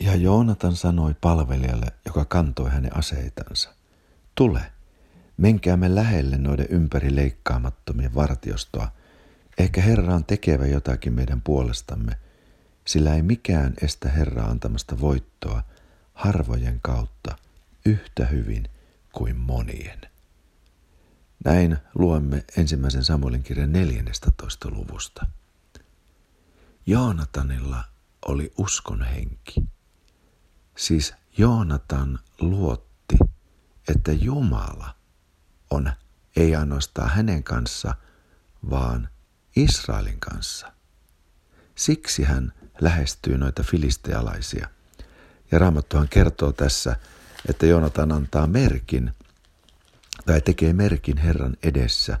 Ja Joonatan sanoi palvelijalle, joka kantoi hänen aseitansa, tule, menkäämme lähelle noiden ympäri leikkaamattomien vartiostoa, ehkä Herra on tekevä jotakin meidän puolestamme, sillä ei mikään estä Herraa antamasta voittoa harvojen kautta yhtä hyvin kuin monien. Näin luemme ensimmäisen Samuelin kirjan 14. luvusta. Joonatanilla oli uskon henki. Siis Joonatan luotti, että Jumala on ei ainoastaan hänen kanssa, vaan Israelin kanssa. Siksi hän lähestyy noita filistealaisia. Ja Raamattuhan kertoo tässä, että Joonatan antaa merkin tai tekee merkin Herran edessä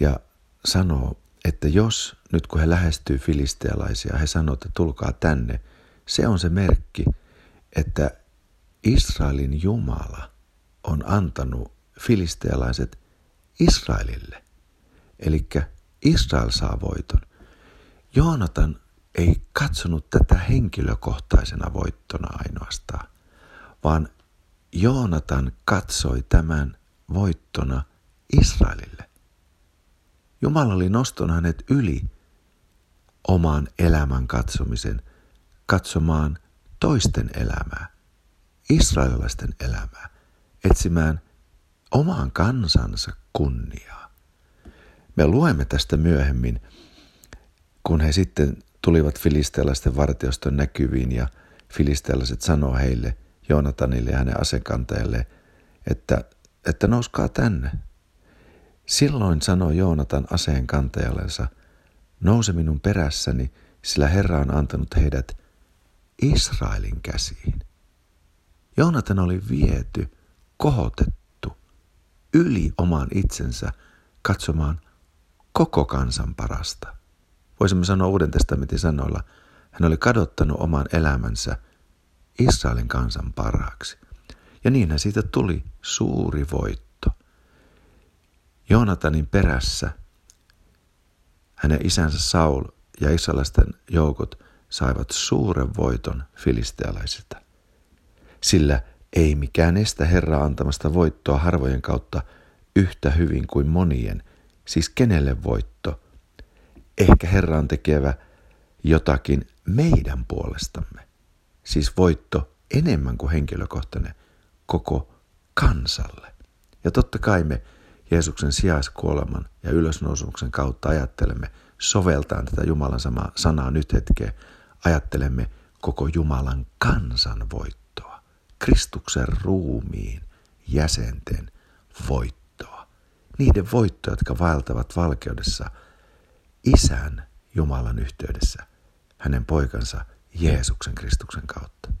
ja sanoo, että jos nyt kun he lähestyy filistealaisia, he sanoo, että tulkaa tänne, se on se merkki, että Israelin Jumala on antanut filistealaiset Israelille. Eli Israel saa voiton. Joonatan ei katsonut tätä henkilökohtaisena voittona ainoastaan, vaan Joonatan katsoi tämän voittona Israelille. Jumala oli nostanut hänet yli oman elämän katsomisen, katsomaan toisten elämää, israelilaisten elämää, etsimään omaan kansansa kunniaa. Me luemme tästä myöhemmin, kun he sitten tulivat filistealaisten vartioston näkyviin ja filistealaiset sanoo heille, Joonatanille ja hänen asekantajalle, että, että nouskaa tänne. Silloin sanoi Joonatan aseen kantajallensa, nouse minun perässäni, sillä Herra on antanut heidät Israelin käsiin. Joonatan oli viety, kohotettu, yli oman itsensä katsomaan koko kansan parasta. Voisimme sanoa Uuden testamentin sanoilla, hän oli kadottanut oman elämänsä Israelin kansan parhaaksi. Ja niinhän siitä tuli suuri voitto. Joonatanin perässä hänen isänsä Saul ja israelaisten joukot saivat suuren voiton filistealaisilta. Sillä ei mikään estä Herraa antamasta voittoa harvojen kautta yhtä hyvin kuin monien, siis kenelle voitto – Ehkä Herra on tekevä jotakin meidän puolestamme. Siis voitto enemmän kuin henkilökohtainen koko kansalle. Ja totta kai me Jeesuksen sijaiskuoleman ja ylösnousumuksen kautta ajattelemme, soveltaan tätä Jumalan samaa sanaa nyt hetkeen, ajattelemme koko Jumalan kansan voittoa, Kristuksen ruumiin jäsenten voittoa. Niiden voittoa, jotka vaeltavat valkeudessa – isän Jumalan yhteydessä hänen poikansa Jeesuksen Kristuksen kautta.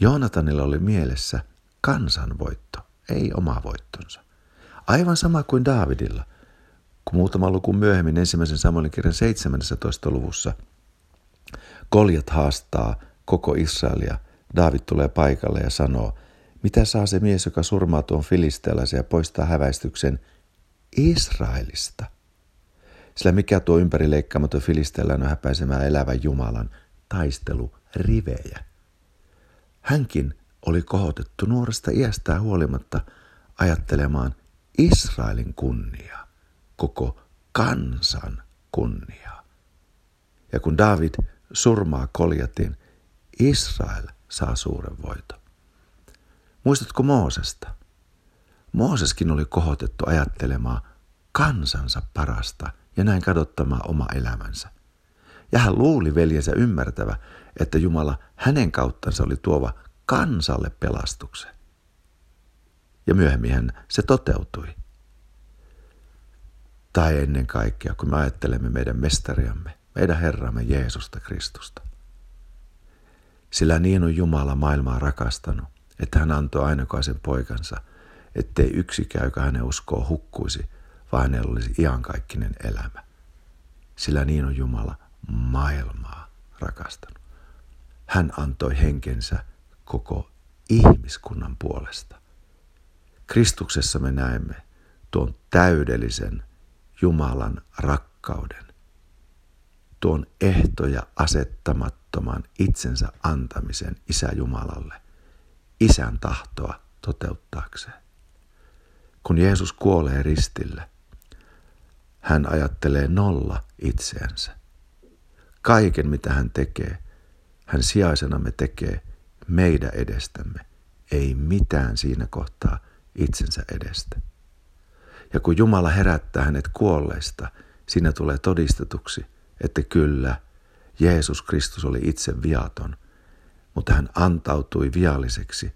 Joonatanilla oli mielessä kansanvoitto, ei oma voittonsa. Aivan sama kuin Daavidilla, kun muutama luku myöhemmin ensimmäisen Samuelin kirjan 17. luvussa Koljat haastaa koko Israelia. Daavid tulee paikalle ja sanoo, mitä saa se mies, joka surmaa tuon filistealaisen ja poistaa häväistyksen Israelista – sillä mikä tuo ympäri leikkaamaton filistellään on häpäisemään elävän Jumalan taistelu rivejä. Hänkin oli kohotettu nuoresta iästään huolimatta ajattelemaan Israelin kunniaa, koko kansan kunniaa. Ja kun David surmaa Koljatin, Israel saa suuren voiton. Muistatko Moosesta? Mooseskin oli kohotettu ajattelemaan kansansa parasta ja näin kadottamaan oma elämänsä. Ja hän luuli veljensä ymmärtävä, että Jumala hänen kauttansa oli tuova kansalle pelastuksen. Ja myöhemmin se toteutui. Tai ennen kaikkea, kun me ajattelemme meidän mestariamme, meidän Herramme Jeesusta Kristusta. Sillä niin on Jumala maailmaa rakastanut, että hän antoi ainokaisen poikansa, ettei yksikään, joka hänen uskoo, hukkuisi, vaan hänellä olisi iankaikkinen elämä. Sillä niin on Jumala maailmaa rakastanut. Hän antoi henkensä koko ihmiskunnan puolesta. Kristuksessa me näemme tuon täydellisen Jumalan rakkauden, tuon ehtoja asettamatta uskomattoman itsensä antamisen Isä Jumalalle, Isän tahtoa toteuttaakseen. Kun Jeesus kuolee ristille, hän ajattelee nolla itseänsä. Kaiken, mitä hän tekee, hän sijaisenamme tekee meidän edestämme, ei mitään siinä kohtaa itsensä edestä. Ja kun Jumala herättää hänet kuolleista, siinä tulee todistetuksi, että kyllä, Jeesus Kristus oli itse viaton, mutta hän antautui vialliseksi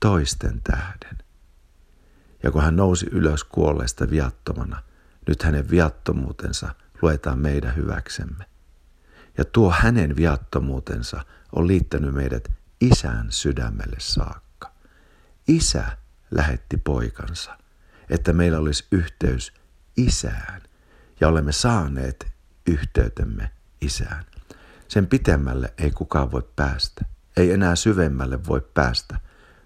toisten tähden. Ja kun hän nousi ylös kuolleista viattomana, nyt hänen viattomuutensa luetaan meidän hyväksemme. Ja tuo hänen viattomuutensa on liittänyt meidät isän sydämelle saakka. Isä lähetti poikansa, että meillä olisi yhteys isään ja olemme saaneet yhteytemme isään. Sen pitemmälle ei kukaan voi päästä. Ei enää syvemmälle voi päästä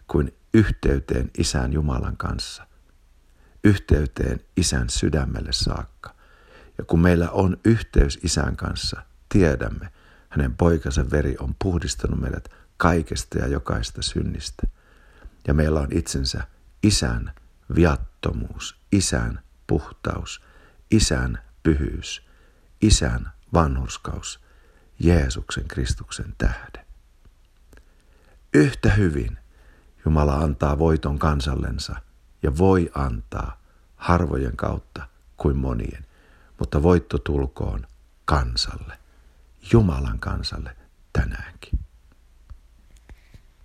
kuin yhteyteen isän Jumalan kanssa. Yhteyteen isän sydämelle saakka. Ja kun meillä on yhteys isän kanssa, tiedämme, hänen poikansa veri on puhdistanut meidät kaikesta ja jokaista synnistä. Ja meillä on itsensä isän viattomuus, isän puhtaus, isän pyhyys, isän vanhurskaus, Jeesuksen Kristuksen tähden. Yhtä hyvin Jumala antaa voiton kansallensa ja voi antaa harvojen kautta kuin monien, mutta voitto tulkoon kansalle, Jumalan kansalle tänäänkin.